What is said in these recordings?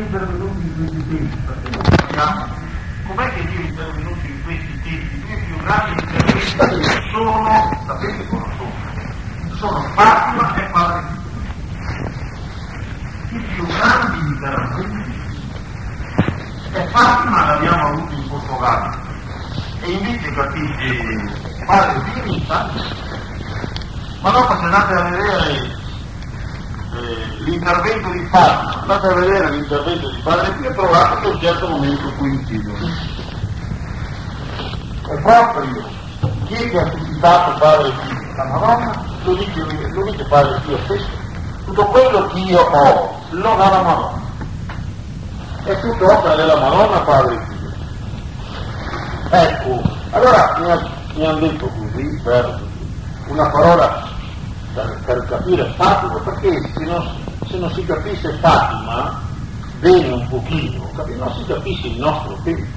intervenuti in questi tempi? Com'è che Dio è intervenuto in questi tempi? I più grandi interventi sono, sapete cosa sono? Sono Fatima e Padre Pio. I più grandi interventi e Fatima l'abbiamo avuto in Portogallo e invece capite Padre in Italia ma dopo se andate a vedere eh, l'intervento di Fatima, andate a vedere l'intervento di Padre Pio e trovate che a un certo momento coincidono. È proprio chi è che ha suscitato Padre Pio? La Madonna, lo dice, lo dice Padre Pio stesso. Tutto quello che io ho lo dà la Madonna. È tutto opera della Madonna Padre Pio. Ecco, allora mi, mi hanno detto così per una parola per, per capire Fatima, perché se non, se non, si capisce Fatima bene un pochino, non si capisce il nostro tempo.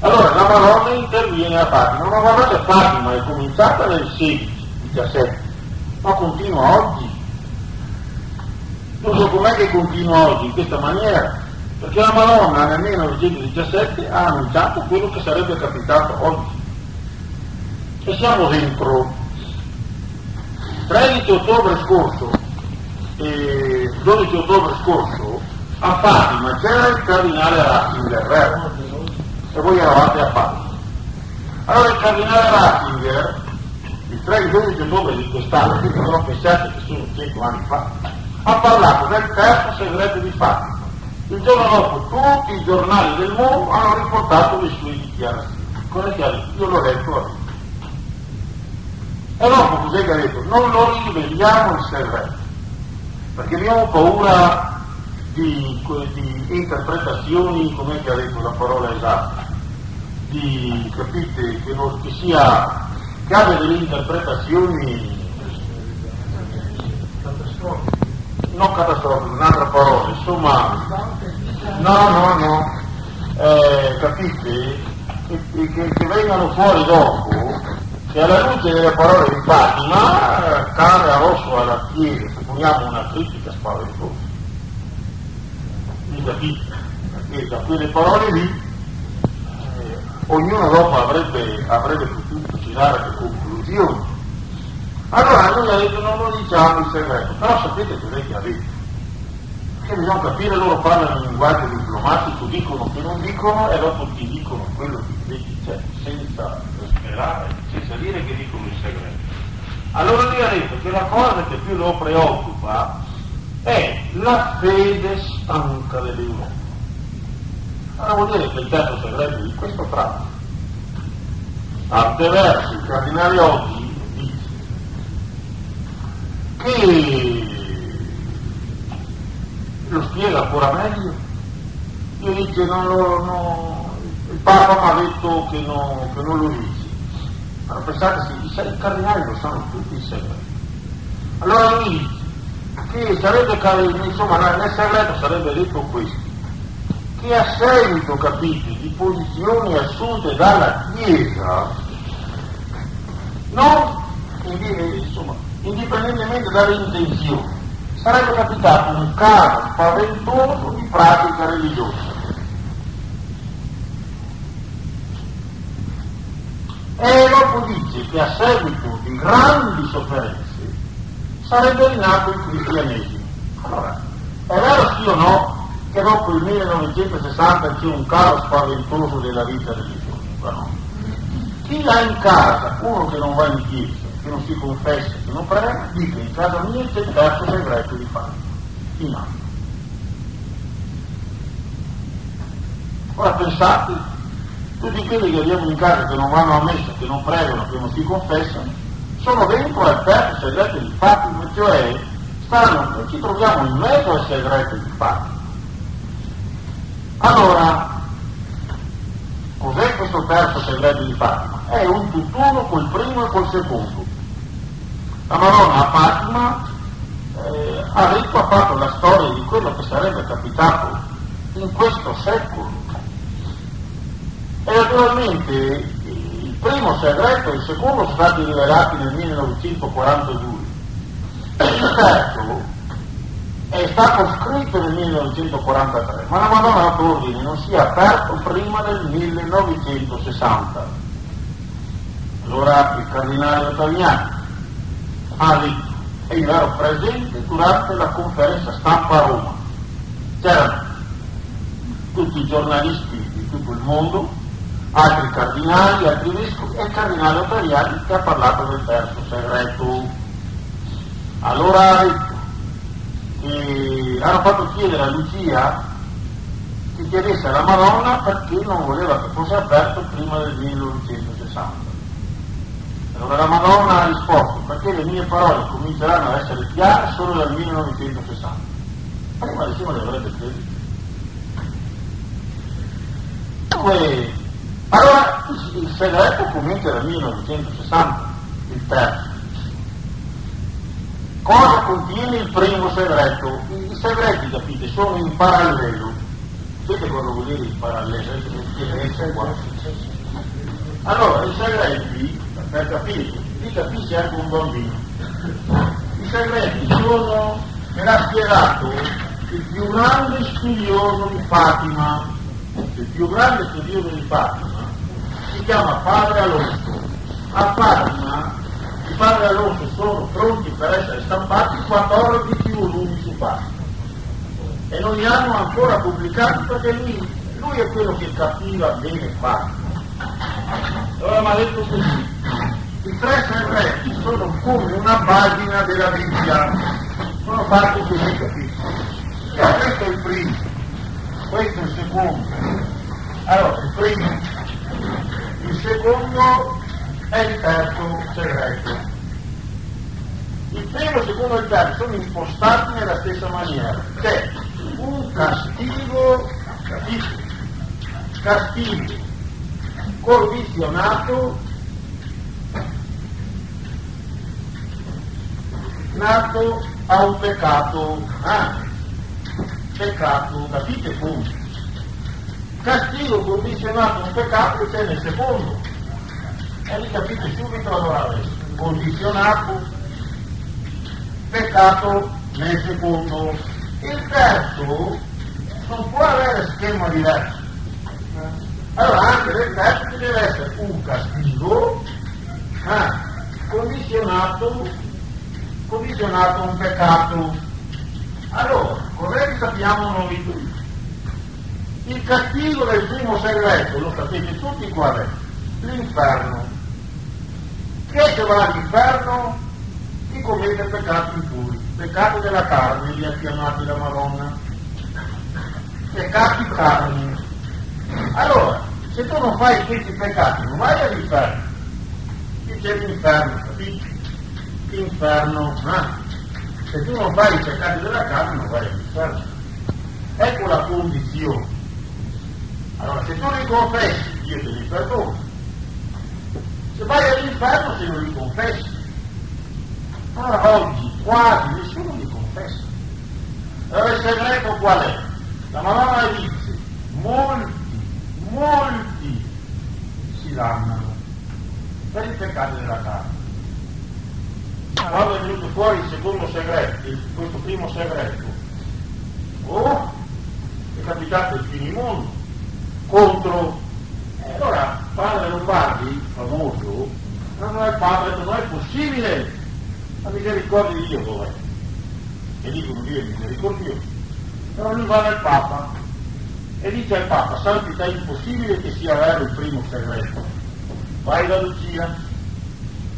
Allora la Madonna interviene a Fatima, ma guardate Fatima è cominciata nel 16, 17, ma continua oggi. Non so com'è che continua oggi in questa maniera, perché la Madonna nel 1917 ha annunciato quello che sarebbe capitato oggi. E siamo dentro 13 ottobre scorso e 12 ottobre scorso a Fatima c'era il cardinale Ratzinger e voi eravate a Fatima. Allora il cardinale Ratzinger, il 13 12 ottobre di quest'anno, che però pensate che sono 100 anni fa, ha parlato del terzo segreto di Fatima. Il giorno dopo tutti i giornali del mondo hanno riportato le sue dichiarazioni. Cosa che io l'ho letto a. E dopo cos'è che ha detto? Non lo riveliamo il segreto, perché abbiamo paura di, di interpretazioni, come che ha detto la parola esatta, di, capite, che, non, che sia, che abbia delle interpretazioni non catastrofiche, un'altra parola, insomma, no, no, no, eh, capite, che, che, che vengano fuori dopo e alla luce delle parole di Fatima cade a rosso alla Chiesa, supponiamo una critica spaventosa. Mi capite? Perché da quelle parole lì eh, ognuno dopo avrebbe, avrebbe potuto tirare le conclusioni. Allora lui ha detto non lo diciamo il segreto, però sapete che ha detto? Perché bisogna capire, loro parlano in linguaggio diplomatico, dicono che non dicono e dopo ti dicono quello che invece c'è, senza sperare, senza dire che dicono il segreto. Allora lui ha detto che la cosa che più lo preoccupa è la fede stanca dell'Europa. Allora vuol dire che il terzo segreto di questo tratto. Attraverso il cardinale oggi dice che lo spiega ancora meglio. Io dice non lo, no, il Papa mi ha detto che, no, che non lo dice. Ma pensate, se i cardinali lo sanno tutti segreti. Allora lui dice che sarebbe, insomma, nel segreto sarebbe detto questo, che a seguito, capite, di posizioni assunte dalla Chiesa, non, insomma, indipendentemente dalle intenzioni, sarebbe capitato un caso spaventoso di pratica religiosa. E dopo dice che a seguito di grandi sofferenze sarebbe rinato il cristianesimo. Allora, è vero sì o no che dopo il 1960 c'è un calo spaventoso della vita religiosa? No. Chi ha in casa uno che non va in chiesa, che non si confessa, che non prega, dice in casa mia c'è il terzo segreto di fare. In anno. Ora pensate, tutti quelli che abbiamo in casa che non vanno a messa, che non pregano, che non si confessano, sono dentro al terzo segreto di Fatima, cioè stanno, ci troviamo in mezzo al segreto di Fatima. Allora, cos'è questo terzo segreto di Fatima? È un tutt'uno col primo e col secondo. La Madonna a Fatima eh, ha fatto la storia di quello che sarebbe capitato in questo secolo. E naturalmente il primo segreto e il secondo sono stati rivelati nel 1942. Il terzo è stato scritto nel 1943, ma la Madonna ha dato ordine non sia aperto prima del 1960. Allora il cardinale Ottaviani ha detto, e io ero presente durante la conferenza stampa a Roma, c'erano tutti i giornalisti di tutto il mondo, altri cardinali, altri vescovi e il cardinale Ottaviani che ha parlato del terzo segreto. Allora ha detto, e hanno fatto chiedere a Lucia che chiedesse alla Madonna perché non voleva che fosse aperto prima del 1960. Allora la Madonna ha risposto perché le mie parole cominceranno a essere chiare solo dal 1960. Prima nessuno le avrebbe credito. Allora il segreto comincia dal 1960, il terzo. Cosa contiene il primo segreto? I segreti, capite, sono in parallelo. Sapete cosa vuol dire in parallelo? Allora, i segreti, per capire, li capisce anche un bambino. I segreti sono, me l'ha spiegato il più grande studioso di Fatima. Il più grande studioso di Fatima si chiama Padre Alonso. A Fatima i padri Alonso sono pronti per essere stampati 14 volumi su pagina e non li hanno ancora pubblicati perché lui, lui è quello che capiva bene Fatima. Allora mi ha detto così, i tre segreti sono come una pagina della Bibbia, sono fatti così, capito? Questo è il primo, questo è il secondo. Allora, il primo, il secondo è il terzo segreto. Il primo, il secondo e il terzo sono impostati nella stessa maniera. C'è un castigo, capito? Castigo condizionato nato a un peccato, ah, peccato, capite punto? Castigo condizionato a un peccato c'è nel secondo, e lì capite subito allora adesso, condizionato, peccato nel secondo. Il terzo non può avere schema diverso. Allora anche nel terzo ci deve essere un castigo ah, condizionato, condizionato a un peccato. Allora, cos'è che sappiamo noi? Il castigo del primo segreto, lo sapete tutti qual è? L'inferno. Chi è che va all'inferno? Chi commette peccati impuri, peccato della carne, li ha chiamati la Madonna, peccati carni. Allora, se tu non fai questi peccati, non vai all'inferno. Qui c'è l'inferno, capisci? L'inferno, ah. se tu non fai i peccati della carne, non vai all'inferno. Ecco la condizione. Allora, se tu li confessi, Dio te li perdona se vai all'inferno se non li confessi. Allora oggi quasi nessuno li confessa. Allora il segreto qual è? La Madonna dice, molti, molti si lammano per i peccati della carne. Quando è venuto fuori il secondo segreto, questo primo segreto, oh, è capitato il finimondo contro e allora padre Lombardi, famoso, non è padre, non è possibile, la misericordia di Dio dov'è? E dicono Dio è misericordioso. Però lui va dal Papa e dice al Papa, santità è impossibile che sia vero il primo segreto. Vai da Lucia,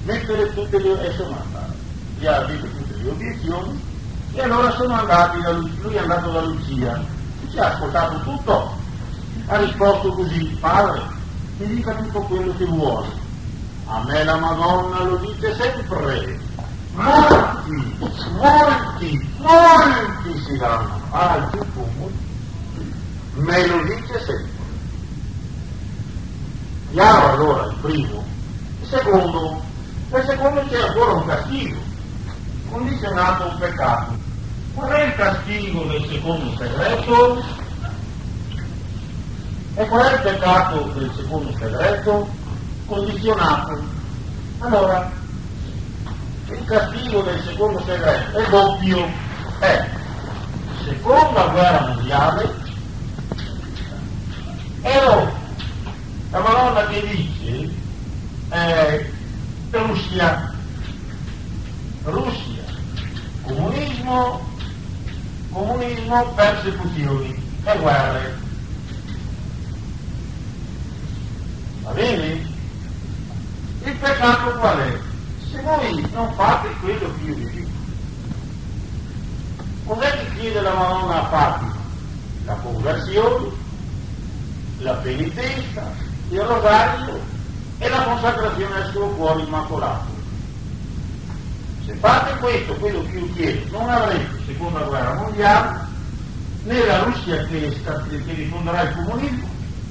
mettere tutte le... e sono andati. Gli ha detto tutte le obiezioni e allora sono andati da lui è andato da Lucia, ci ha ascoltato tutto, ha risposto così, padre, mi dica tutto quello che vuole. A me la Madonna lo dice sempre. Molti, molti, molti si danno. Ah, tutto molti. Me lo dice sempre. Chiaro allora il primo. Il secondo, nel secondo c'è ancora un castigo, condizionato a un peccato. Qual è il castigo del secondo segreto? E qual è il peccato del secondo segreto? Condizionato. Allora, il castigo del secondo segreto è doppio. È seconda guerra mondiale e dopo la Madonna che dice eh, Russia, Russia, comunismo, comunismo, persecuzioni e guerre. Va bene? Il peccato qual è? Se voi non fate quello che io vi dico, cos'è che chiede la Fatima? La conversione, la penitenza, il rosario e la consacrazione al suo cuore immacolato. Se fate questo, quello che io chiedo, non avrete seconda guerra mondiale, né la Russia che, che diffonderà il comunismo,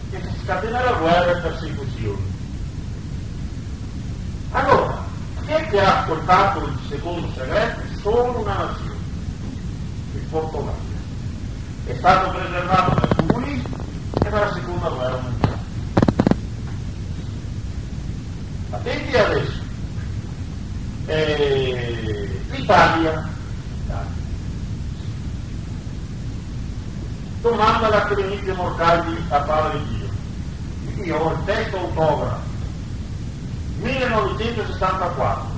che scatenerà guerra e persecuzioni. Allora, chi è che ha ascoltato il secondo segreto? Solo una nazione, il Portogallo. È stato preservato dal comunismo e dalla seconda guerra mondiale. Attenti adesso. Eh, L'Italia. Domanda la cliniche mortali a Padre Dio. Io ho il testo autografo 1964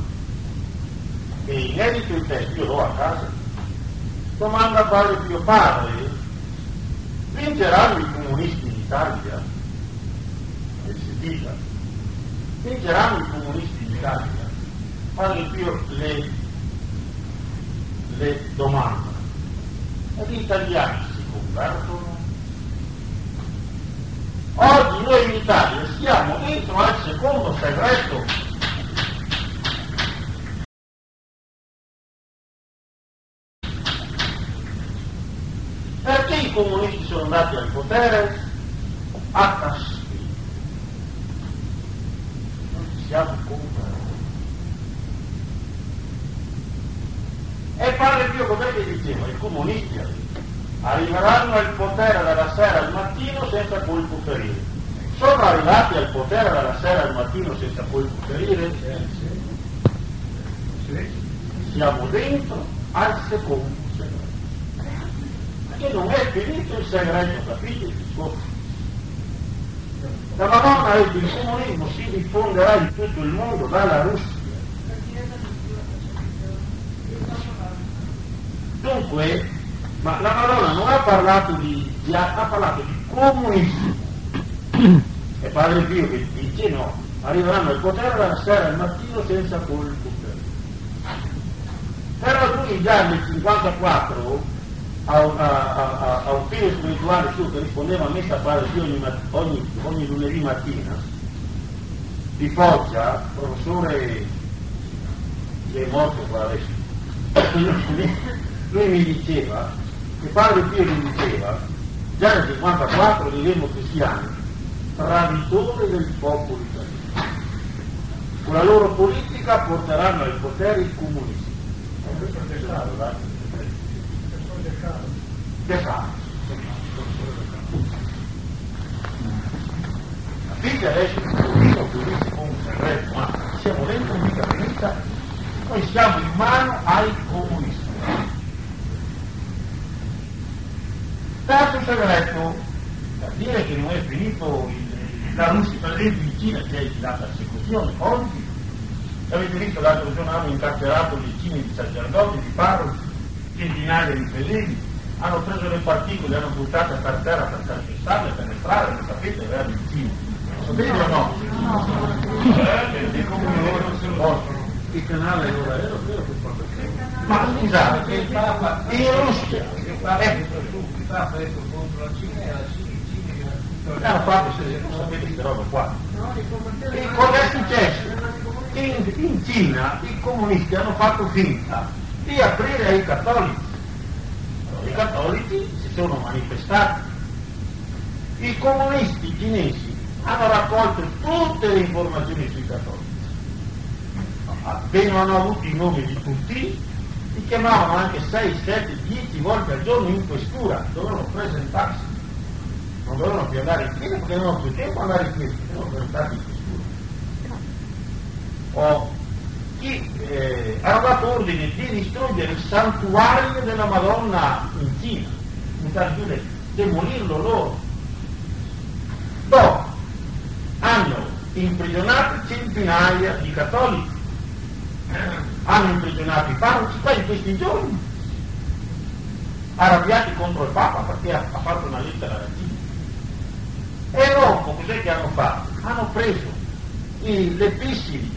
e inedito il testo, io l'ho a casa, domanda a Padre Pio Padre, vinceranno i comunisti in Italia? E si dica, vinceranno i comunisti in Italia? Padre Pio le, le domanda, e gli italiani si convertono? Oggi noi in Italia siamo dentro al secondo segreto. Perché i comunisti sono andati al potere? A castigo. Non ci siamo convertiti. E padre Pio cos'è che diceva? I comunisti arriveranno al potere dalla sera al mattino senza colpo ferire. Sono arrivati al potere dalla sera al mattino senza colpo ferire? Siamo dentro al secondo. Perché non è finito il segreto, capite? La Madonna ha detto il comunismo si diffonderà in tutto il mondo dalla Russia. Dunque, ma la Madonna non ha parlato di, ha parlato di comunismo. E Padre Pio che dice no, arriveranno al potere dalla sera al mattino senza colpo. Però lui già nel 54 a, a, a, un figlio spirituale suo che rispondeva a messa a Padre Pio ogni, ogni, ogni lunedì mattina, di Foggia, professore che è morto qua adesso, lui mi diceva che padre Pio gli diceva, già nel 54 vivemmo cristiani, traditori del popolo italiano. Con la loro politica porteranno al potere i comunisti. Fa? Capite adesso il comunismo che con un segreto, ma siamo dentro un vita noi siamo in mano ai comunisti. Terzo segreto, per dire che non è finito il, la Russia, per esempio in Cina c'è la persecuzione, oggi avete visto l'altro giorno hanno incarcerato decine di sacerdoti, di parroci, centinaia di fedeli, hanno preso le particole, le hanno buttate per terra per calpestarle, per entrare, lo sapete, verso il Cina. Lo sapete o no? Eh, il canale ora è vero che Ma scusate, in Russia, ecco, Trump ha detto contro la Cina e la Cina, hanno fatto se non sapete queste robe qua. E cosa è successo? In, in Cina i comunisti hanno fatto finta di aprire ai cattolici. I cattolici si sono manifestati. I comunisti cinesi hanno raccolto tutte le informazioni sui cattolici. Appena hanno avuto i nomi di tutti, li chiamavano anche 6, 7, 10 volte al giorno in questura, dovevano presentarsi, non dovevano più andare in chiesa perché non avevano più tempo andare in chiesa, dovevano presentarsi in questura. O chi eh, ha dato ordine di distruggere il santuario della Madonna in Cina, in demolirlo loro. Dopo hanno imprigionato centinaia di cattolici, hanno imprigionato i parroci, qua in questi giorni, arrabbiati contro il Papa perché ha, ha fatto una lettera alla Cina. E dopo cos'è che hanno fatto? Hanno preso i, le pissili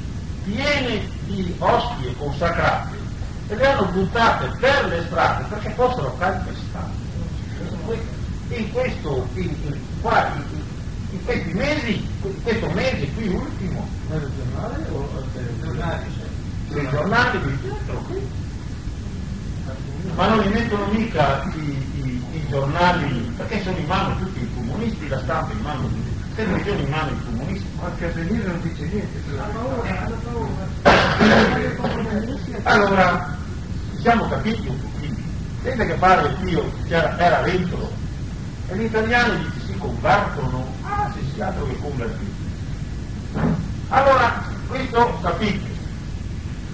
piene di ostie consacrate e le hanno buttate per le strade perché fossero calpestate. In questo, in, in, qua, in, questi mesi, in questo mese qui ultimo, nel giornale o giornali, sui giornali di tutto qui. Ma non li mettono mica i, i, i, giornali, perché sono in mano tutti i comunisti, la stampa in mano tutti, televisione in mano i comunisti. Anche a venire non dice niente. Allora, siamo capiti un pochino. Sente che pare che Dio era dentro e gli italiani si convertono Ah, sì, sì, altro che convertiti. Allora, questo capite,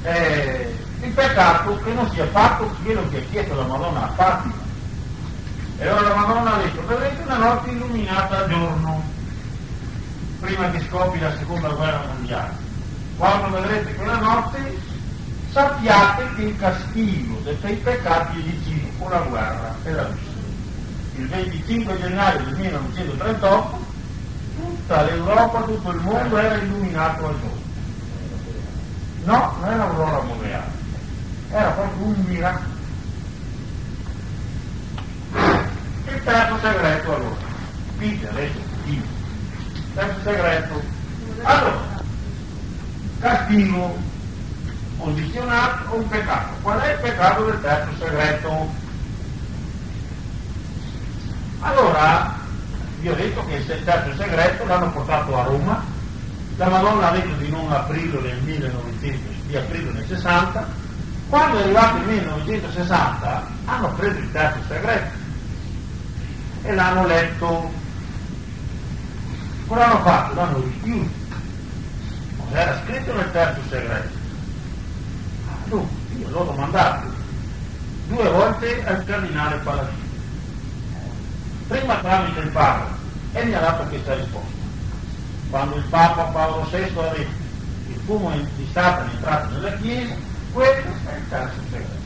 eh, il peccato che non sia fatto quello che ha chiesto la Madonna a Fatima. E allora la Madonna ha detto, vedrete una notte illuminata a giorno, prima che scoppi la seconda guerra mondiale. Quando vedrete quella notte, sappiate che il castigo dei peccati è vicino, una guerra e la Russia. Il 25 gennaio del 1938 tutta l'Europa, tutto il mondo era illuminato al giorno. No, non era un'aurora boreale, era proprio un miracolo. Il terzo segreto allora, dite adesso, dite, terzo segreto, allora, castigo condizionato o un peccato. Qual è il peccato del terzo segreto? Allora, vi ho detto che il terzo segreto l'hanno portato a Roma, la Madonna ha detto di non aprirlo nel 1900, di aprirlo nel 60, quando è arrivato il 1960 hanno preso il terzo segreto e l'hanno letto. Cosa hanno fatto? L'hanno richiuso. Era scritto nel terzo segreto? Allora, io l'ho domandato due volte al cardinale Paladino prima tramite il Papa e mi ha dato questa risposta. Quando il Papa Paolo VI ha detto il fumo di Satana è entrato nella Chiesa, questo è il terzo segreto.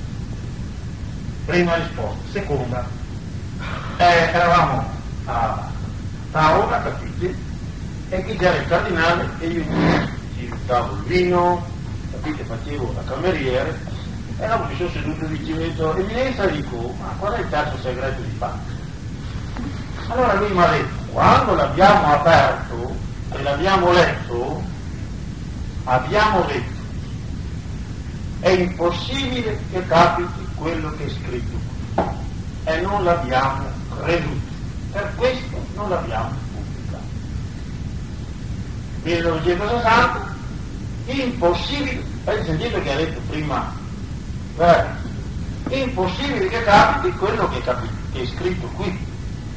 Prima risposta. Seconda, eh, eravamo a tavola, capite? E chi c'era il cardinale e io il vino, capite, facevo la cameriere, e dopo mi sono seduto vicino e Eminenza dico, ma qual è il terzo segreto di Papa? Allora lui mi ha detto, quando l'abbiamo aperto e l'abbiamo letto, abbiamo detto, è impossibile che capiti quello che è scritto. E non l'abbiamo creduto. Per questo non l'abbiamo pubblicato. 1960, impossibile, avete sentito che ha detto prima, eh, impossibile che capiti quello che, capi, che è scritto qui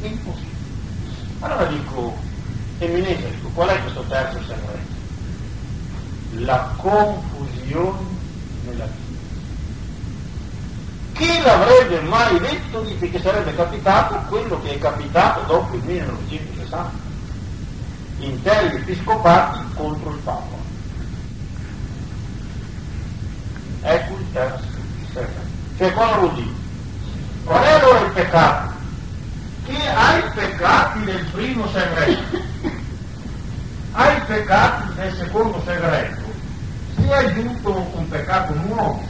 impossibile. Allora dico, eminenza, dico, qual è questo terzo segreto? La confusione nella vita. Chi l'avrebbe mai detto di che sarebbe capitato quello che è capitato dopo il 1960? Interi episcopati contro il Papa. Terzo segreto. Cioè cosa vuol dire? Qual è allora il peccato? che ai peccati del primo segreto, ai peccati del secondo segreto, si è aggiunto un peccato nuovo.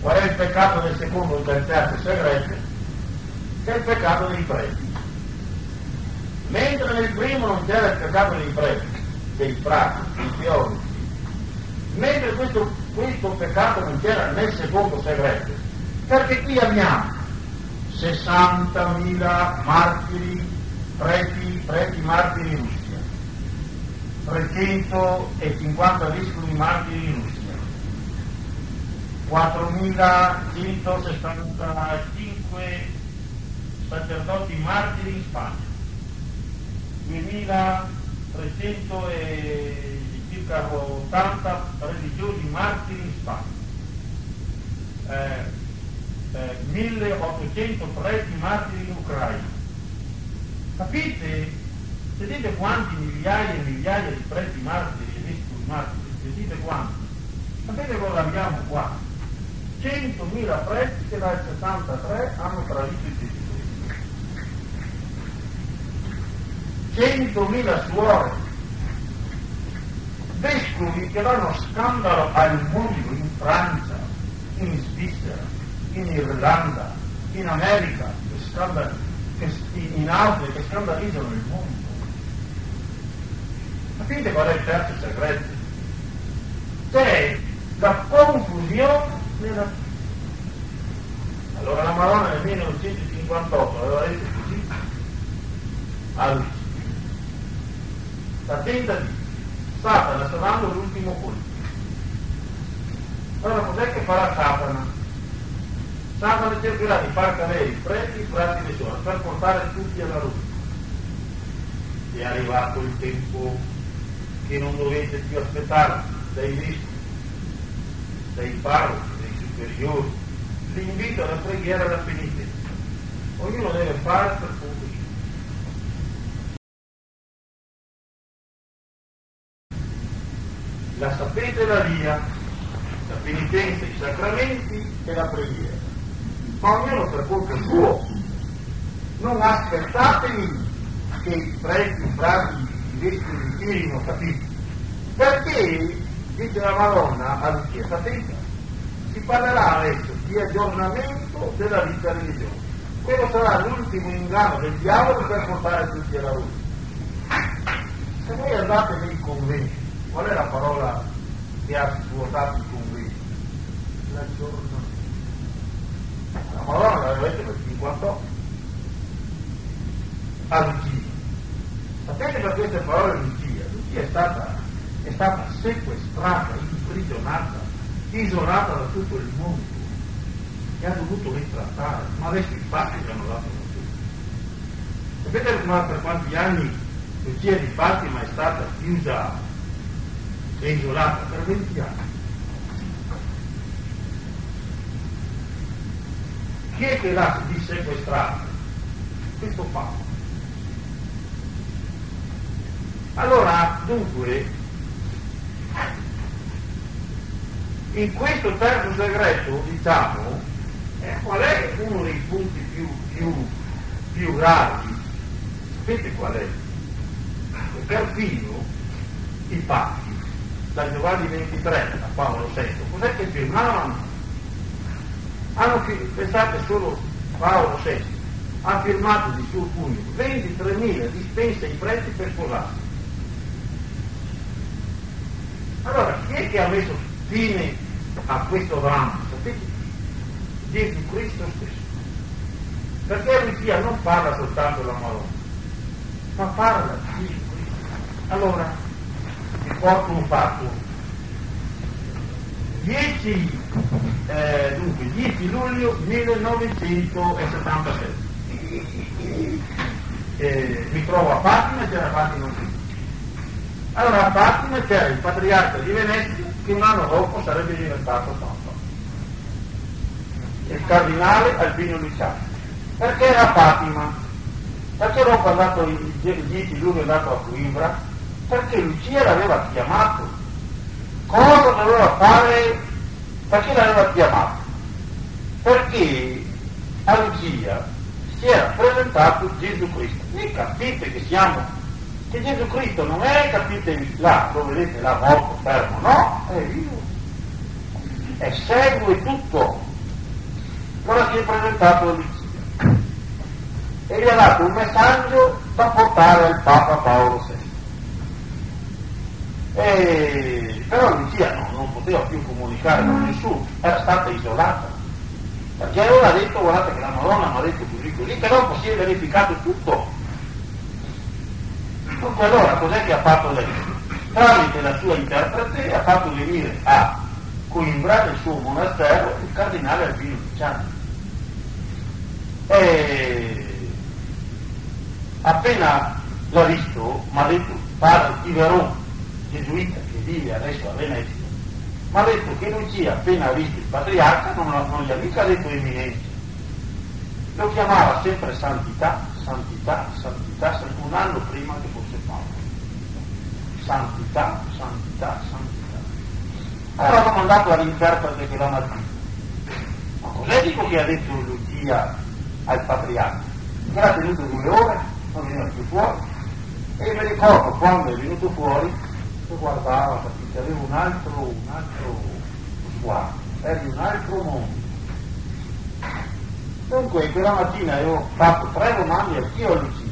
Qual è il peccato del secondo e del terzo segreto? Che è il peccato dei preti. Mentre nel primo non c'era il peccato dei preti, dei frati, dei teologi, mentre questo, questo peccato non c'era nel secondo segreto, perché qui abbiamo 60.000 martiri, preti, preti martiri in Russia, 350 vescovi martiri in Russia, 4.165 sacerdoti martiri in Spagna, 2.300 e più circa 80 religiosi martiri in Spagna, eh, eh, 1800 preti martiri in Ucraina. Capite? Vedete quanti migliaia e migliaia di preti martiri e vescovi martiri? Vedete quanti? Sapete cosa abbiamo qua? 100.000 preti che dal 63 hanno tradito il Gesù. 100.000 suore, vescovi che danno scandalo al mondo in Francia, in Svizzera, in Irlanda, in America, in Austria, che scandalizzano il mondo. Capite qual è il terzo segreto? C'è la confusione nella... Allora la Madonna nel 1958 aveva detto così, al la tenda di Satana sta dando l'ultimo colpo. Allora cos'è che farà Satana? Satana cercherà di far cadere i preti, frati e suore per portare tutti alla luce. È arrivato il tempo che non dovete più aspettare dai vescovi, dai parroci, dai superiori, l'invito alla preghiera e alla penitenza. Ognuno deve fare per conto la sapete la via, la penitenza, i sacramenti e la preghiera. Ma ognuno per conto suo. Non aspettatevi che i preti, i frati, i vescovi vi tirino, capite? Perché, dice la Madonna a Lucia, sapete, si parlerà adesso di aggiornamento della vita religiosa. Quello sarà l'ultimo inganno del diavolo per portare tutti alla luce. Se voi andate nei conventi, Qual è la parola che ha svuotato il? La giornata. La Madonna l'aveva detto per 58. A Lucia. Sapete per queste parole Lucia? Lucia è stata, è stata sequestrata, imprigionata, isolata da tutto il mondo e ha dovuto ritrattare, ma adesso i fatti ci hanno dato notizia. Sapete per quanti anni Lucia di Fatima è stata chiusa è isolata per 20 anni. Chi è che l'ha dissequestrato? Questo Papa. Allora, dunque, in questo terzo segreto, diciamo, eh, qual è uno dei punti più, più, più gravi? Sapete qual è? Perfino i patti da Giovanni 23 a Paolo VI, cos'è che firmavano? Hanno, pensate solo Paolo VI, ha firmato di suo pugno 23.000 dispense ai preti per sposarsi. Allora, chi è che ha messo fine a questo dramma? Sapete? Gesù Cristo stesso. Perché Lucia non parla soltanto della Madonna, ma parla di Gesù Cristo. Allora, vi porto un fatto. 10, eh, dunque, 10 luglio 1977. Eh, mi trovo a Fatima e c'era Fatima qui. Allora a Fatima c'era il patriarca di Venezia che un anno dopo sarebbe diventato Papa. Il cardinale Albino Luciano. Perché era a Fatima? Perché è andato il 10 luglio è andato a Coimbra perché Lucia l'aveva chiamato. Cosa doveva fare? Perché l'aveva chiamato? Perché a Lucia si era presentato Gesù Cristo. E capite che siamo, che Gesù Cristo non è, capite, là, dove vedete la morto fermo, no, è vivo. E segue tutto. Allora si è presentato a Lucia e gli ha dato un messaggio da portare al Papa Paolo VI. E, però Lucia no, non poteva più comunicare con nessuno, era stata isolata. Perché aveva detto, guardate che la Madonna mi ha detto così così, che dopo si è verificato tutto. Dunque allora cos'è che ha fatto lei? Tramite la sua interprete ha fatto venire a Coimbra, nel suo monastero, il cardinale Albino Luciano. E appena l'ha visto, mi ha detto, padre Tiveron, gesuita che vive adesso a Venezia, ma ha detto che Lucia appena visto il patriarca non, non gli ha mica detto eminenza, lo chiamava sempre santità, santità, santità, un anno prima che fosse Paolo. Santità, santità, santità. Allora ho mandato all'interprete quella mattina. Ma cos'è dico che ha detto Lucia al patriarca? Che era tenuto due ore, non veniva più fuori. E mi ricordo quando è venuto fuori, che guardava, capite, aveva un altro, un altro sguardo, era di un altro mondo. Dunque, quella mattina io ho fatto tre domande anch'io a Lucia.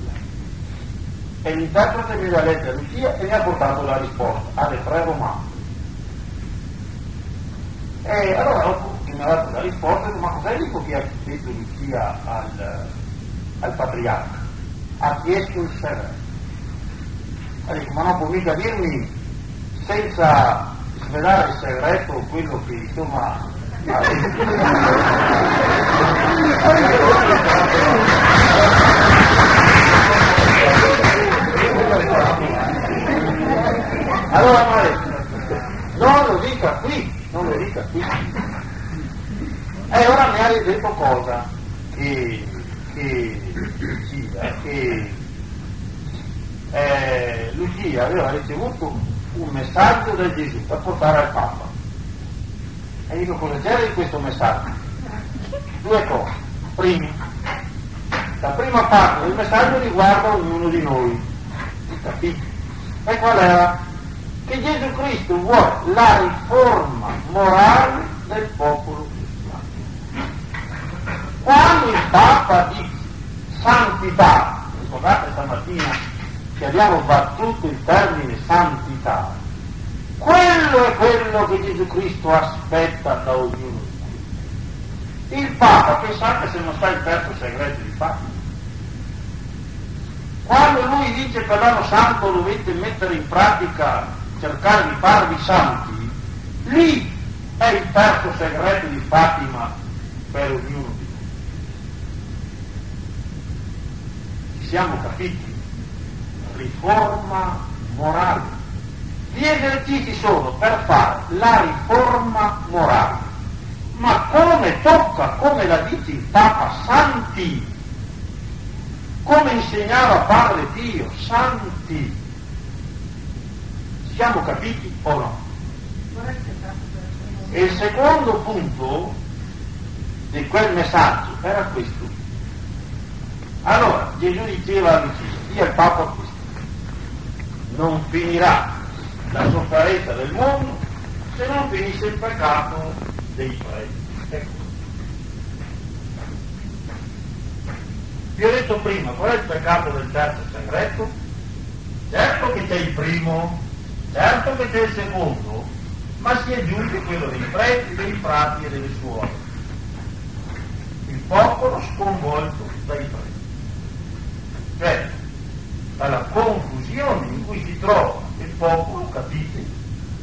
E l'interprete mi ha letto a Lucia e mi ha portato la risposta alle tre domande. E allora che mi ha dato la risposta, ho ma cos'è dico che ha detto Lucia al, al patriarca? Ha chiesto il segreto. Ha detto, ma non può mica dirmi senza svelare il segreto quello che insomma allora maestro, non lo dica qui, non lo dica qui. E ora mi ha detto cosa? Che, che, Lucia, che eh, Lucia aveva ricevuto un messaggio da Gesù da portare al Papa. E dico cosa c'era in questo messaggio? Due cose. Primo, la prima parte del messaggio riguarda ognuno di noi. Capite? E qual era? Che Gesù Cristo vuole la riforma morale del popolo cristiano. Quando il Papa dice santità, ricordate stamattina che abbiamo battuto il termine santità, quello è quello che Gesù Cristo aspetta da ognuno di noi. Il Papa, pensate se non sta il terzo segreto di Papa. Quando lui dice per l'anno santo dovete mettere in pratica, cercare di farvi santi, lì è il terzo segreto di Fatima per ognuno di noi. Ci siamo capiti? Riforma morale. Gli esercizi sono per fare la riforma morale. Ma come tocca, come la dice il Papa, santi, come insegnava Padre Dio, santi. Siamo capiti o no? E il secondo punto di quel messaggio era questo. Allora, Gesù diceva a Lucia, io il Papa questo, non finirà la sofferenza del mondo se non finisse il peccato dei preti. Ecco. Vi ho detto prima, qual è il peccato del terzo segreto? Certo che c'è il primo, certo che c'è il secondo, ma si aggiunge quello dei preti, dei frati e delle suore. Il popolo sconvolto dai preti. Cioè, dalla confusione in cui si trova il popolo, capite?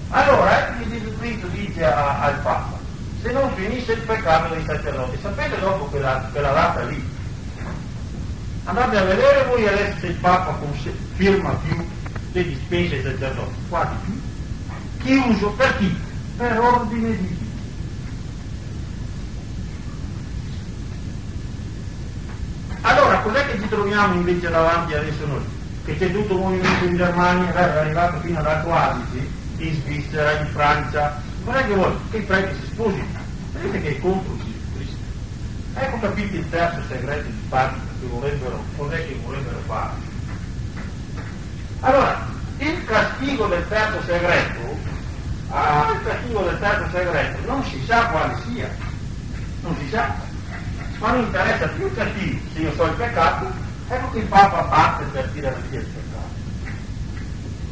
Allora, Gesù Cristo dice a, al Papa, se non finisse il peccato dei sacerdoti, sapete dopo quella, quella data lì, andate a vedere voi adesso se il Papa firma più le dispense ai sacerdoti, quasi più, chiuso per chi? Per ordine di Dio. Allora, cos'è che ci troviamo invece davanti adesso noi? Che c'è tutto un movimento in Germania, è arrivato fino ad Alto Adige, in Svizzera, in Francia. Non è che vuole che i preti si sposino. Vedete che è contro Gesù Cristo. Ecco capite il terzo segreto di Fatima che vorrebbero, cos'è che vorrebbero fare. Allora, il castigo del terzo segreto, ah, il castigo del terzo segreto non si sa quale sia, non si sa, ma non interessa più il castigo, se io so il peccato, ecco che il Papa batte per tirare via il peccato.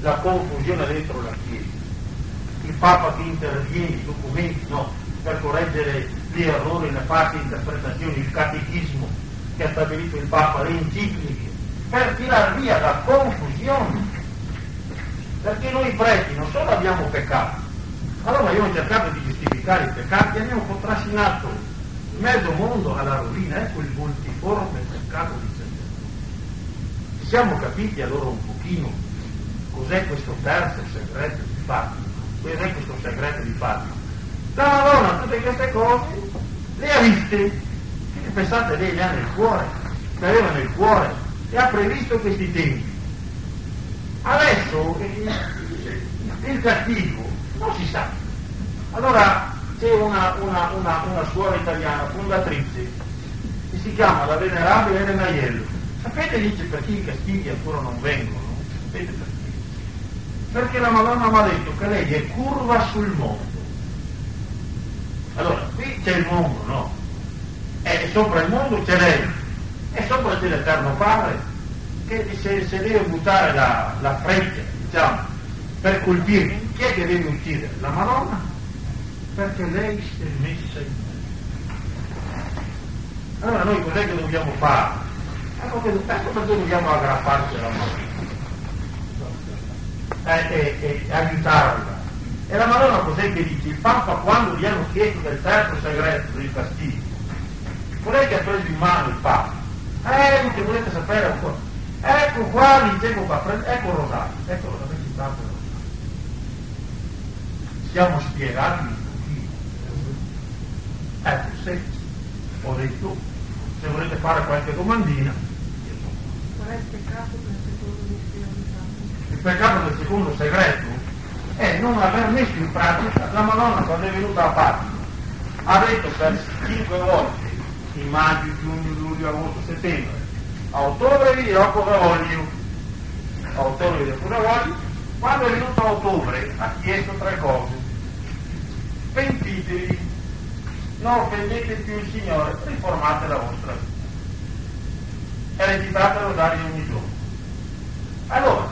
La confusione dentro la Chiesa, il Papa che interviene, i documenti, no, per correggere gli errori, le false interpretazioni, il catechismo che ha stabilito il Papa, le encicliche, per tirar via la confusione. Perché noi preti non solo abbiamo peccato, allora io ho cercato di giustificare i peccati e abbiamo contrassinato mezzo mondo alla rovina, ecco il multiforme peccato di siamo capiti allora un pochino cos'è questo terzo segreto di Fatima? questo è questo segreto di Fatima. La Madonna tutte queste cose le ha viste, e pensate lei le ha nel cuore, le aveva nel cuore e ha previsto questi tempi. Adesso il, il cattivo non si sa. Allora c'è una, una, una, una suora italiana fondatrice che si chiama la venerabile Elena Iello. Sapete dice perché i castighi ancora non vengono? Sapete perché? Perché la Madonna mi ha detto che lei è curva sul mondo. Allora, qui c'è il mondo, no? E sopra il mondo c'è lei, e sopra c'è l'Eterno Padre, che se, se deve buttare la, la freccia, diciamo, per colpirmi, chi è che deve uccidere? La Madonna? Perché lei si è messa in me. Allora noi cos'è che dobbiamo fare? Ecco, che, ecco perché dobbiamo aggrapparci alla Madonna e, e, e aiutarla. E la Madonna cos'è che dice? Il Papa quando gli hanno chiesto del terzo segreto del castigo, qual che ha preso in mano il Papa? Eh, che volete sapere un po'? Ecco qua, dicevo qua, ecco il rosario, ecco lo avete citato il rosario. Siamo spiegati un pochino. Ecco, se ho detto, se volete fare qualche domandina. Il peccato del secondo segreto è non aver messo in pratica la Madonna quando è venuta a Fatima. Ha detto per cinque volte, in maggio, giugno, luglio, agosto, settembre, a ottobre vi dirò cosa voglio. A ottobre vi dirò cosa voglio. Quando è venuto a ottobre ha chiesto tre cose. Pentitevi, non offendete più il Signore, riformate la vostra vita. E recitate il rosario ogni giorno. Allora,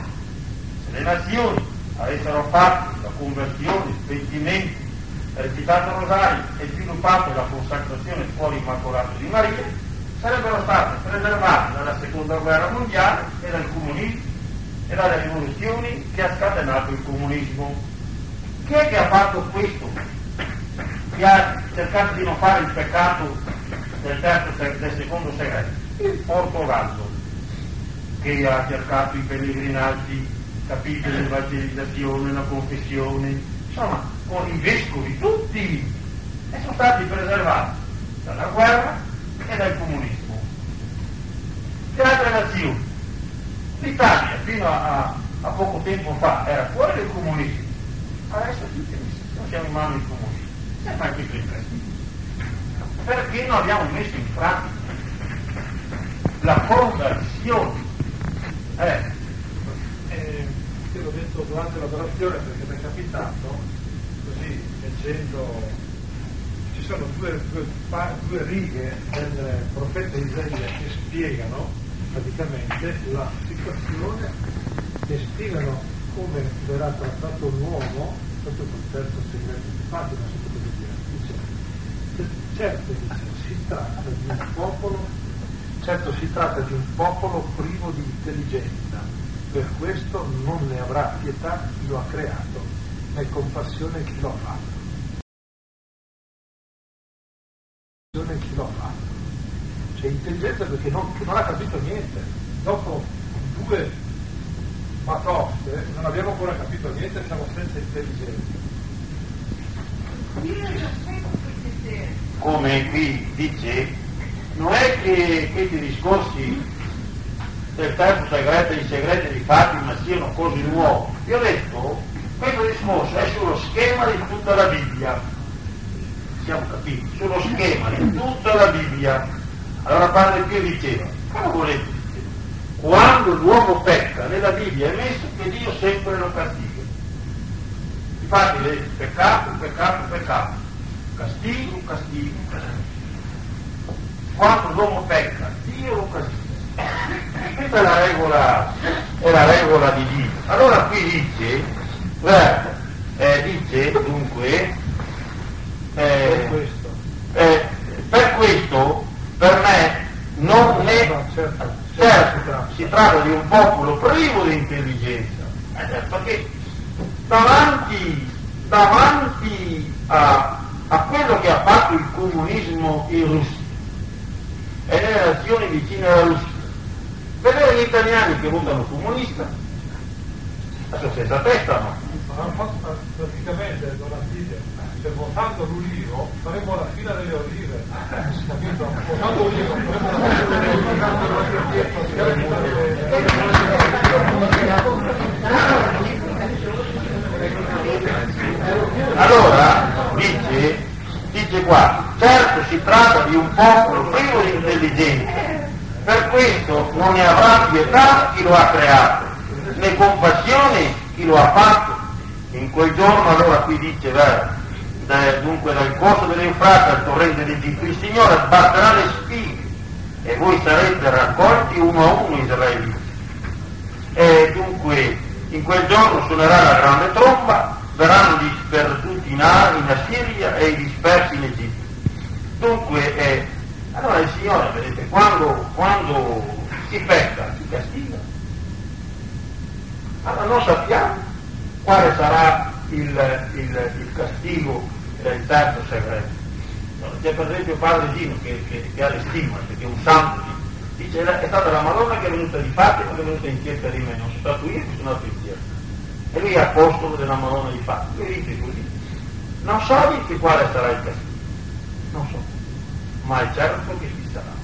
se le nazioni avessero fatto la conversione, pentimenti, recitato il rosario e sviluppato la consacrazione fuori immacolato di Maria, sarebbero state preservate dalla seconda guerra mondiale e dal comunismo e dalle rivoluzioni che ha scatenato il comunismo. Chi è che ha fatto questo? Che ha cercato di non fare il peccato del, terzo, del secondo segreto? Il Portogallo, che ha cercato i pellegrinaggi, capite l'evangelizzazione, la confessione, insomma, con i vescovi tutti, e sono stati preservati dalla guerra e dal comunismo. Che altre nazioni? L'Italia fino a, a, poco tempo fa era fuori dal comunismo, adesso non siamo in mano del comunismo. E anche questo Perché non abbiamo messo in pratica la conversione? Eh, eh, io l'ho detto durante l'adorazione perché mi è capitato, così leggendo, ci sono due, due, due righe del profeta Isaia che spiegano praticamente la situazione, che spiegano come verrà trattato l'uomo sotto quel terzo segreto di Fatima, sotto quello di dice, certo dice, si tratta di un popolo Certo si tratta di un popolo privo di intelligenza, per questo non ne avrà pietà chi lo ha creato, né compassione chi lo ha fatto. Chi lo ha fatto. C'è intelligenza perché non, non ha capito niente. Dopo due batoste non abbiamo ancora capito niente, siamo senza intelligenza. Come qui dice non è che questi discorsi del terzo segreto e i segreti di Fatima siano cose nuove. Io ho detto, questo discorso è sullo schema di tutta la Bibbia. Siamo capiti? Sullo schema di tutta la Bibbia. Allora Padre Pio diceva, volete? Quando l'uomo pecca, nella Bibbia è messo che Dio sempre lo castiga. Infatti, peccato, peccato, peccato. Castigo, castigo, castigo quando l'uomo pecca, Dio lo castiga. Questa è la regola, è la regola di Dio. Allora qui dice, guarda, eh, dice dunque, eh, per questo, eh, per questo, per me, non è, no, certo, certo, si tratta di un popolo privo di intelligenza, eh, perché davanti, davanti a, a quello che ha fatto il comunismo in Russia, e nelle nazioni vicine alla Russia. Vedere gli italiani che votano comunista, adesso senza testa no, praticamente Don Attilio, se votando l'ulivo faremo la fila delle olive, capito? Votando l'ulivo faremo la fila delle olive. Allora, dice, dice qua, certo si tratta di un popolo di intelligenza, per questo non ne avrà pietà chi lo ha creato, né compassione chi lo ha fatto in quel giorno allora qui dice, da, dunque dal corso dell'Eufrate al torrente d'Egitto, il Signore sbatterà le spighe e voi sarete raccolti uno a uno israeliti. E dunque in quel giorno suonerà la grande tromba, verranno disperduti in, in Assiria e dispersi in Egitto. Dunque, eh, allora il Signore, vedete, quando, quando si pecca, si castiga. Allora non sappiamo quale sarà il, il, il castigo del terzo segreto. C'è per esempio padre Gino che, che, che ha le stigmate, che è un santo, dice è stata la Madonna che è venuta di Fatima, che è venuta in chiesa di me, non sono stato io che sono andato in chiesa. E lui è apostolo della Madonna di Fatima, lui dice così. Non so di quale sarà il castigo, non so, ma è certo che ci sarà.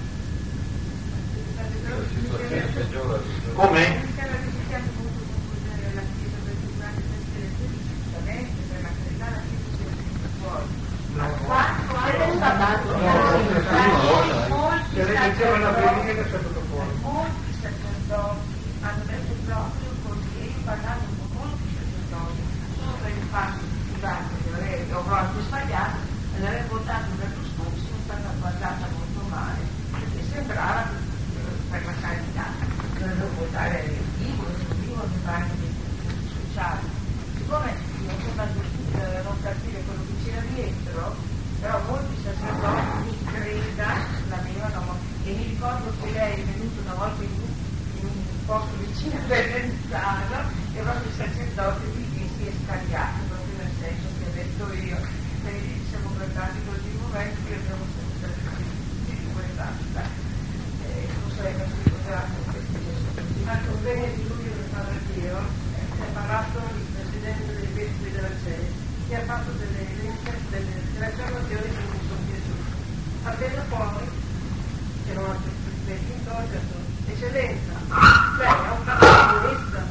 Come? molti sacerdoti hanno detto proprio così, parlando con molti sacerdoti, solo per il fatto di ho proprio sbagliato, e l'aver votato per lo scorso è stata guardata molto male, sembrava per la carità, dovevo votare il vivo, mi pare dei sociali. Siccome io sono a non capire quello che c'era dietro, però molti sacerdoti mi creda l'avevano e mi ricordo che lei è venuta una volta in, in un posto vicino a Verenzano e proprio il sacerdote di lì si è scagliato proprio nel senso che ho detto io e siamo guardati così un momento che abbiamo sempre di due e basta non so se si potranno questi ma il convegno di luglio del Padre Pio è parlato il presidente dei vescovi della CEI che ha fatto delle, delle, delle affermazioni che mi poi, che non ha ha detto, eccellenza, lei è un capo comunista,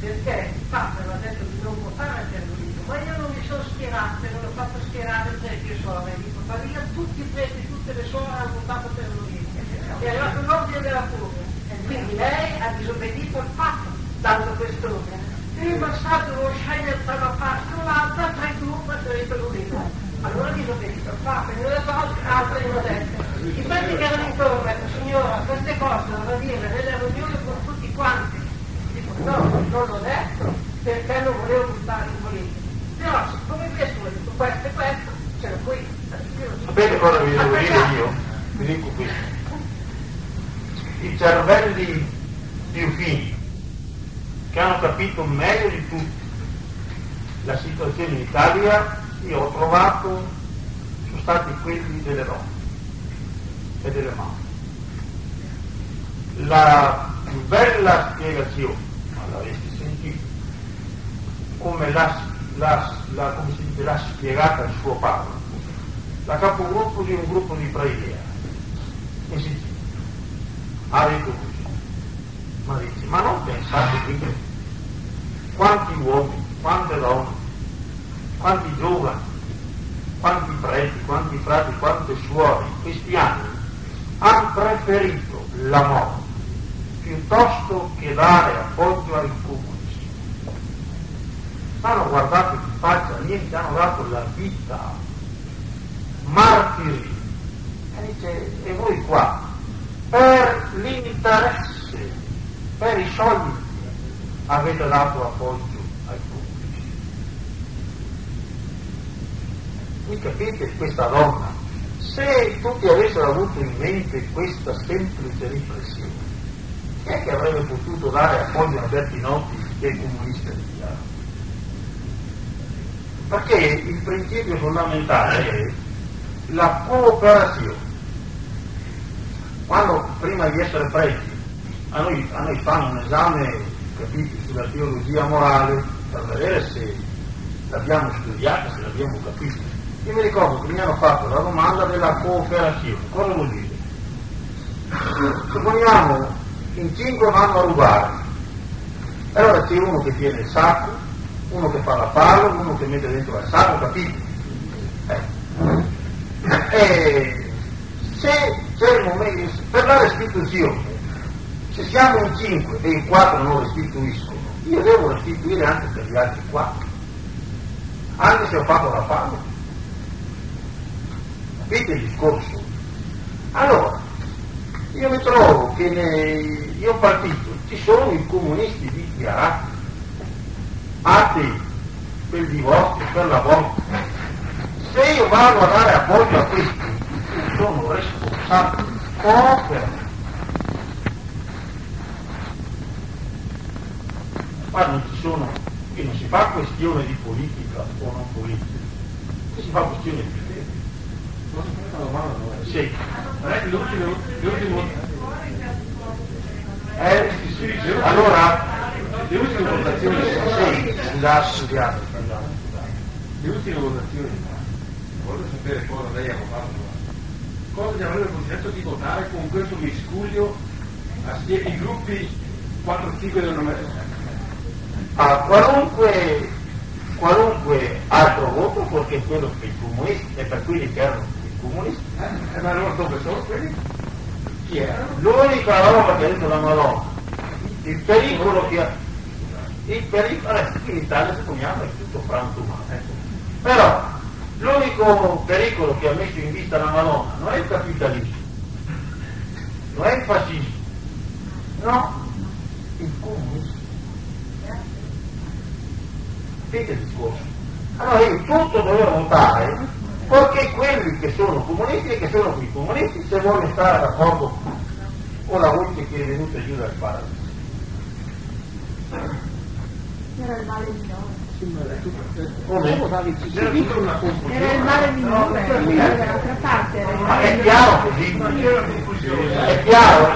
perché il Papa aveva detto di non votare il terrorismo, ma io non mi sono schierata, non ho fatto schierare il vecchio suore, dico, ma via tutti i preti, tutte le suore hanno votato terrorismo, e è arrivato l'ordine della fuga, e quindi lei ha disobbedito il Papa, dando quest'ordine il lo sceglie da una parte o l'altra, tra i due preferito l'unico. Allora dico che il Papa non le volte, altre non detto. I quelli che erano intorno, ecco, signora, queste cose devono dire nelle riunioni con tutti quanti. Dico, no, non l'ho detto, perché non volevo buttare in politica. Però, siccome questo ho detto questo e questo, ce l'ho qui. Sapete cosa vi devo dire io? Vi dico qui. I cervelli fini che hanno capito meglio di tutti la situazione in Italia, io ho trovato, sono stati quelli delle donne e delle mamme. La più bella spiegazione, ma l'avete sentito, come l'ha, l'ha, l'ha, come dice, l'ha spiegata il suo padre, la capogruppo di un gruppo di preghiera in Sicilia. Ha detto così, ma dice, ma non pensate che quanti uomini, quante donne, quanti giovani, quanti preti, quanti frati, quante suore questi anni hanno preferito la morte piuttosto che dare appoggio ai comunisti. Hanno guardato in faccia niente, hanno dato la vita, martiri. E dice, e voi qua, per l'interesse, per i soldi avete dato appoggio ai pubblici. Voi capite questa donna? Se tutti avessero avuto in mente questa semplice riflessione, chi è che avrebbe potuto dare appoggio a Bertinotti è comunista di Chiaro? Perché il principio fondamentale è la cooperazione. Quando prima di essere preti a noi, a noi fanno un esame capiti sulla teologia morale per vedere se l'abbiamo studiata, se l'abbiamo capita. Io mi ricordo che mi hanno fatto la domanda della cooperazione. Cosa vuol dire? Supponiamo in cinque vanno a rubare. Allora c'è uno che tiene il sacco, uno che fa la palla, uno che mette dentro il sacco, capito? Eh. E se c'è il momento, per la restituzione, se siamo in cinque e in quattro non restituiscono, io devo restituire anche per gli altri quattro, anche se ho fatto la fame. Capite il discorso? Allora, io mi trovo che nei mio partito ci sono i comunisti dichiarati, atei per il divorzio, per l'aborto. Se io vado a dare appoggio a questi, sono responsabile, coopera. Ma non ci sono, qui non si fa questione di politica o non politica, qui si fa questione di fede. Sì. Eh, l'ultimo, l'ultimo, Eh, sì, sì. Allora, le ultime votazioni, sì, scusate, scusate. le ultime votazioni, voglio sapere cosa lei ha votato. Cosa gli avrebbe consigliato di votare con questo miscuglio i gruppi 4-5 del nome? A qualunque, qualunque altro voto perché quello che i comunisti e per cui dichiarano i comunisti Eh, ma allora dove sono quelli? Chi erano? l'unica roba che ha detto la Madonna il pericolo che ha il pericolo adesso qui in Italia supponiamo è tutto frantumano ecco. però l'unico pericolo che ha messo in vista la Madonna non è il capitalismo non è il fascismo no il comunismo Capite il discorso? Allora io tutto dovevo votare perché quelli che sono comunisti e che sono qui comunisti se vogliono stare d'accordo con la voce che è venuta giù dal paradiso. Era il male minore. Come? C'era tutta una confusione. Era il male minore, quello dall'altra parte era il Ma male è chiaro così? Ma c'era confusione. È chiaro?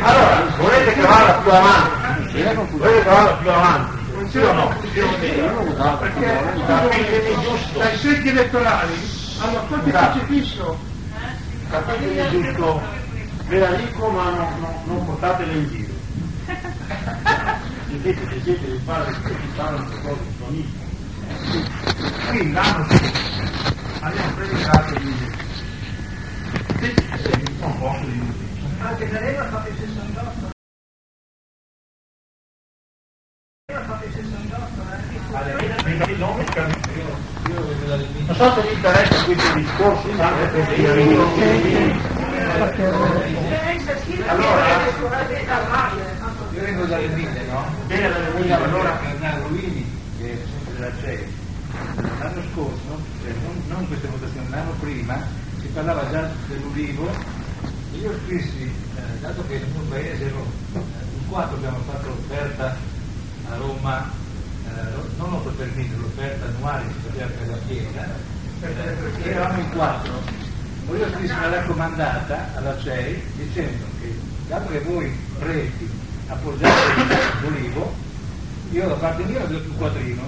Allora, volete che vada più avanti? Volete che vada più avanti? Sì o no? Perché dai seggi elettorali hanno tolto il crocifisso. Capitemi giusto. Ve la dico ma non, non, non portatela in giro. Invece che siete di fare che fanno le cose bonite. Qui l'anno scorso abbiamo predicato di un po' di Anche D'Alema ha fatto il 68. Non so se vi interessa questo discorso, anche perché io Allora? Io vengo dalle mille, no? Viene dalle mille, allora Bernardo Luini, che è sempre della CEI, l'anno scorso, cioè non, non questa votazione, l'anno prima, si parlava già dell'ulivo e io scrissi, eh, dato che nel mio paese eh, in quattro abbiamo fatto l'offerta a Roma, non l'offerta per mille, l'offerta annuale si faceva per la piena, eh, eravamo in quattro. Poi io scrissi una raccomandata alla CEI dicendo che dato che voi preti appoggiate l'olivo, io da parte mia ho detto un quadrino,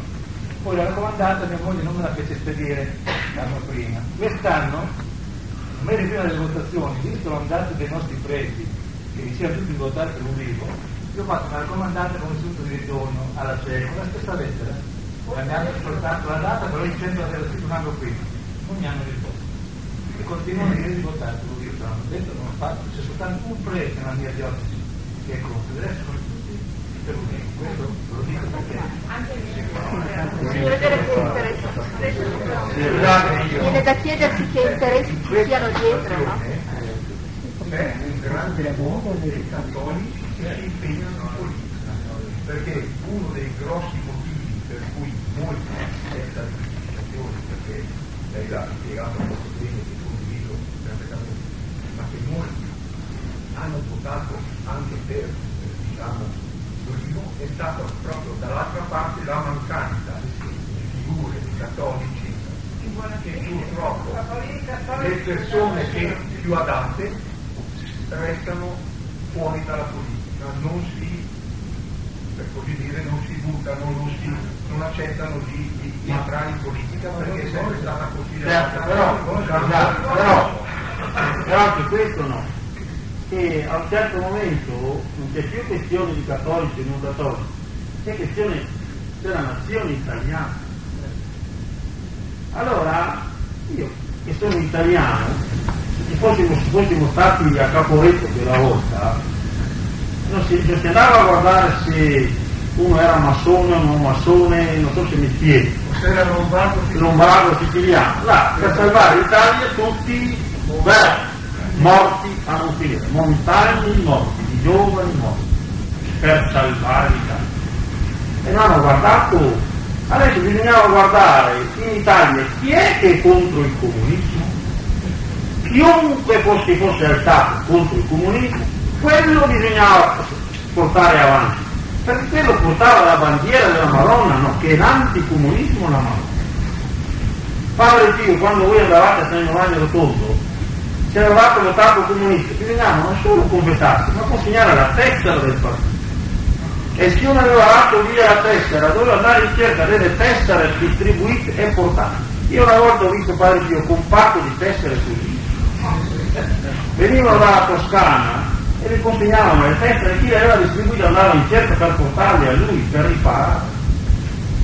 poi la raccomandata mia moglie non me la fece spedire l'anno prima. Quest'anno, un mese prima delle votazioni, visto l'andazzo dei nostri preti, che dicevano tutti di votare per l'olivo, io ho fatto una raccomandata come istituto di ritorno alla CEI con la stessa lettera, cambiando soltanto la data, però dicendo di aver scritto un anno prima. Non mi hanno risposto. E continuano a dire di votare per l'Udito, hanno detto non ho fatto, c'è soltanto un prete nella mia diocesi che è contro, il resto sono tutti per l'Udito, questo lo dico perché. Che io Viene da chiedersi che interessi ci siano dietro, no? c'è un grande modo dei cattolici impegnano in politica, perché uno dei grossi motivi per cui molti questa discriminazione, perché lei l'ha spiegato molto bene che condivido perfettamente, ma che molti hanno votato anche per, eh, diciamo, l'Olivo, è stata proprio dall'altra parte la mancanza di figure di cattolici. Che purtroppo le persone che più adatte restano fuori dalla politica, non si, per così dire, non si rifiutano, non, si, non accettano di, di, di entrare in politica perché è sempre stata Certo, considerata però, guardate, però, però anche questo no, che a un certo momento non c'è più questione di cattolici e non cattolici, c'è questione della nazione italiana. Allora, io che sono italiano, se fossimo, fossimo stati a Caporetto quella volta, non si, non si andava a guardare se uno era massone o non massone, non so se mi spiego. Se era lombardo lombardo siciliano, là per salvare l'Italia tutti beh, morti a non finire, montagne di morti, di giovani morti, per salvare l'Italia. E non hanno guardato, adesso bisognava guardare in Italia chi è che è contro il comunismo, chiunque fosse, fosse alzato contro il comunismo, quello bisognava portare avanti perché quello portava la bandiera della Madonna, no? che l'anticomunismo la Madonna. Padre Dio, quando voi andavate a San Giovanni Rotondo, se avevate votato comunista, bisognava non solo confessarsi, ma consegnare la tessera del partito. E se uno aveva dato via la tessera, doveva andare in cerca delle tessere distribuite e portate. Io una volta ho visto Padre Dio con un pacco di tessere così. Venivano dalla Toscana e le consegnavano le tessere, chi le aveva distribuite andava in cerca per portarle a lui, per riparare.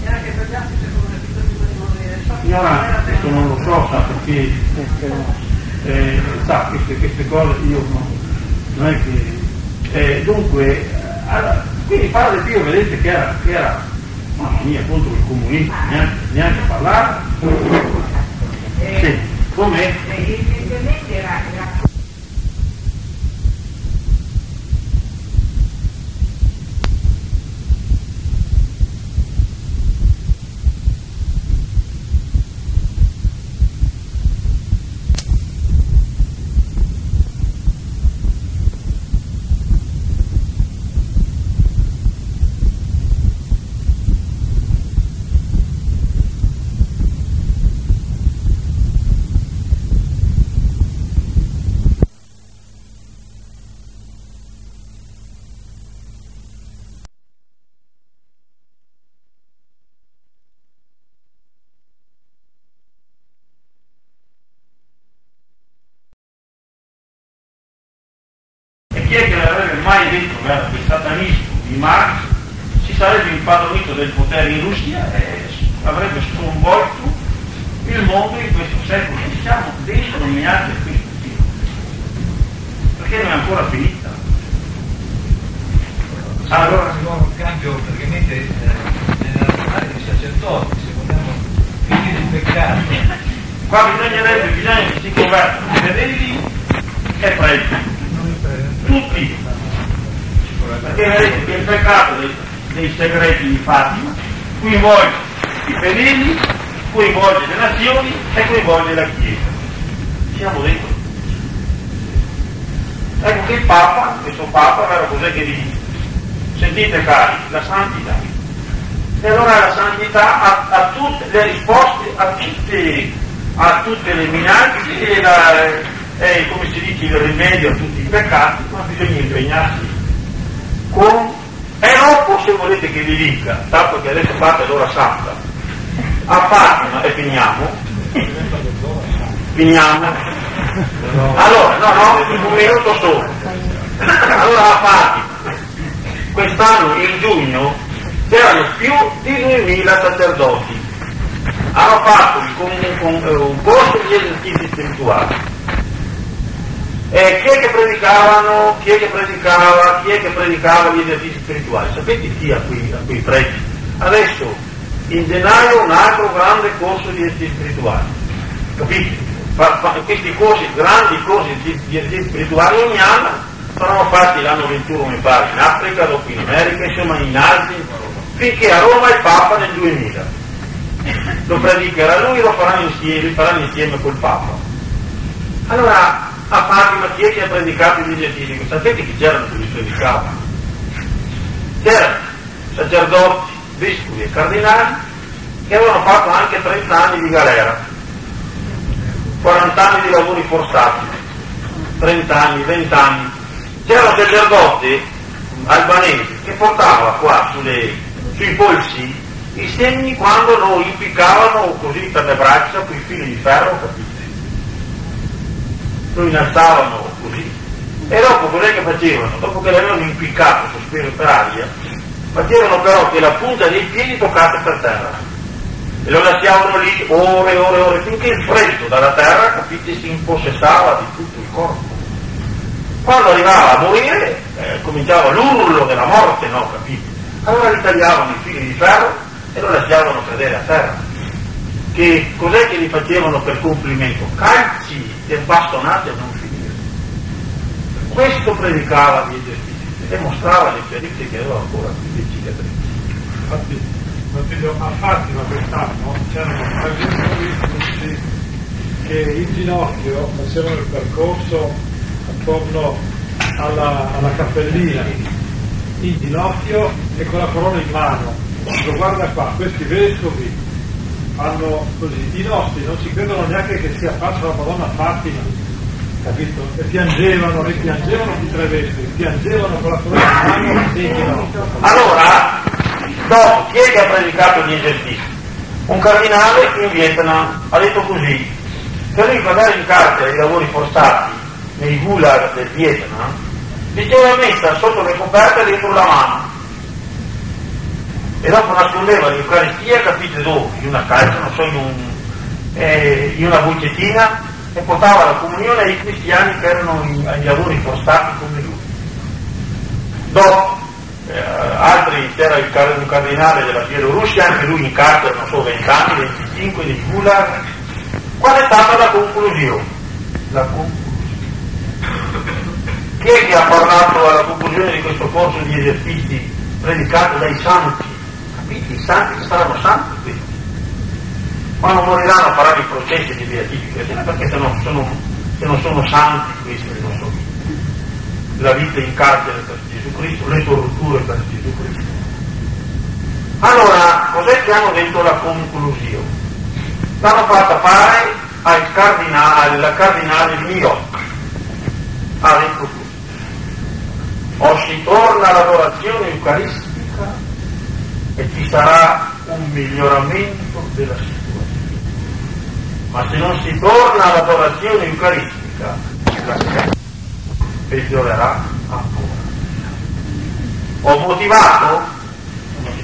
E anche per gli altri secondo le figure di morire. Era questo non lo so, sa perché, eh, sa, queste, queste cose io no, non è che... eh, dunque, eh, allora, quindi Padre Pio vedete che era, che era mamma mia, contro il comunismo, neanche, neanche parlare. Sì, com'è? Evidentemente era, chi è che avrebbe mai detto guarda, che il satanismo di Marx si sarebbe impadronito del potere in Russia e avrebbe sconvolto il mondo in questo secolo? Ci siamo dentro neanche a questo tipo. Perché non è ancora finita. Allora si un cambio praticamente eh, nella dei sacerdoti, se vogliamo finire il peccato. Qua bisognerebbe, bisogna che si convertano fedeli e preti. Tutti. Perché vedete il peccato dei, dei segreti di Fatima coinvolge i fedeli, coinvolge le nazioni e coinvolge la Chiesa. Siamo dentro. Ecco che il Papa, questo Papa, vero cos'è che dice? Sentite cari, la santità. E allora la santità ha, ha tutte le risposte a tutte, a tutte le minacce e, la, e, come si dice il rimedio a tutti i peccati, ma bisogna impegnarsi con dopo se volete che vi dica, tanto che adesso fate l'ora santa, a Fatima e finiamo, finiamo, allora, no, no, un minuto solo, allora a Fatima, quest'anno in giugno c'erano più di 2000 sacerdoti, hanno fatto un, un, un corso di esercizi spirituali. E chi è che predicavano, chi è che predicava, chi è che predicava gli esercizi spirituali? Sapete chi a quei, a quei preti? Adesso, in gennaio un altro grande corso di esercizi spirituali. Capite? Fa, fa, questi corsi, grandi corsi di, di esercizi spirituali ogni anno saranno fatti l'anno 21 mi pare in Africa, dopo in America, insomma in Asia, finché a Roma il Papa nel 2000. Lo predicherà lui lo faranno insieme, faranno insieme col Papa. Allora, a Fatima chi è che ha predicato gli esercizi? Sapete chi c'erano che li predicavano? C'erano sacerdoti, vescovi e cardinali che avevano fatto anche 30 anni di galera, 40 anni di lavori forzati, 30 anni, 20 anni. C'erano sacerdoti albanesi che portavano qua sulle, sui polsi i segni quando lo impiccavano così per le braccia con i fili di ferro, capite? Lo innalzavano così. E dopo cos'è che facevano? Dopo che l'avevano impiccato sospiro per aria, facevano però che la punta dei piedi toccasse per terra. E lo lasciavano lì ore e ore e ore, finché il freddo dalla terra, capite, si impossessava di tutto il corpo. Quando arrivava a morire, eh, cominciava l'urlo della morte, no, capite? Allora ritagliavano i fili di ferro e lo lasciavano cadere a terra. Che cos'è che gli facevano per complimento? Calci e bastonate a non finire. Questo predicava gli esercizi e mostrava le ferite che aveva ancora qui le cicatrici. Infatti, mio figlio a Fatima quest'anno c'erano ragazzi che in ginocchio facevano il percorso attorno alla, alla cappellina, in ginocchio e con la corona in mano. Guarda qua, questi vescovi fanno così, i nostri non ci credono neanche che sia faccia la Madonna Fatima, capito? E piangevano, e piangevano di tre vescovi, piangevano con la corona in mano. Allora, dopo, chi è che ha predicato gli esercizi? Un cardinale in Vietnam ha detto così, quando era in carcere ai lavori forzati, nei gulag del Vietnam, diceva messa sotto le coperte dentro la mano. E dopo nascondeva l'Eucaristia, capite dove? In una calza, non so, in, un, eh, in una bucettina, e portava la comunione ai cristiani che erano in, ai lavori forzati come lui. Dopo, eh, altri, c'era il, un cardinale della Bielorussia, anche lui in carcere, non so, 20 anni, 25, nei gulag. Qual è stata la conclusione? La conclusione. Chi è che ha parlato alla conclusione di questo corso di esercizi predicato dai santi? Santi che saranno santi questi. Quando moriranno faranno i processi di beatificazione perché se non sono, se non sono santi questi non sono la vita in carcere per Gesù Cristo, le torture per Gesù Cristo. Allora, cos'è che hanno detto la conclusione? L'hanno fatta fare al cardinale, alla cardinale Mioc. Ha detto così. O si torna all'adorazione eucaristica e ci sarà un miglioramento della situazione. Ma se non si torna all'adorazione eucaristica, la situazione peggiorerà ancora. Ho motivato?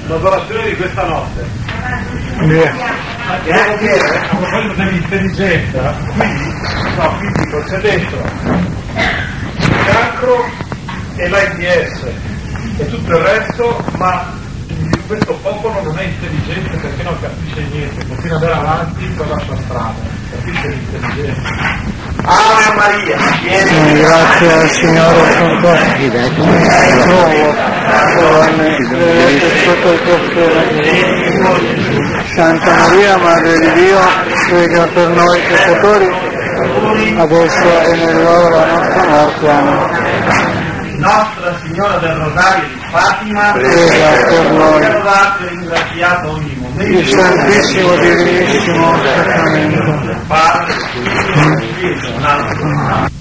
L'adorazione di questa notte. Anche A proposito dell'intelligenza, qui, no, qui dico, c'è dentro il cancro e l'AIDS e tutto il resto, ma questo popolo non è intelligente perché non capisce niente, continua ad andare avanti per la sua strada, capisce l'intelligenza. Ave Maria, vieni. Grazie al Signore con. Trovo donne sotto il tuo cielo. Santa Maria, Madre di Dio, prega per noi peccatori, adesso e nell'ora della nostra morte. Amen. Nostra Signora del Rosario Fatima, Prega per noi. lodate ringraziato ogni momento. Il Santissimo Divinissimo Sacramento. Padre, Figlio e Spirito Santo.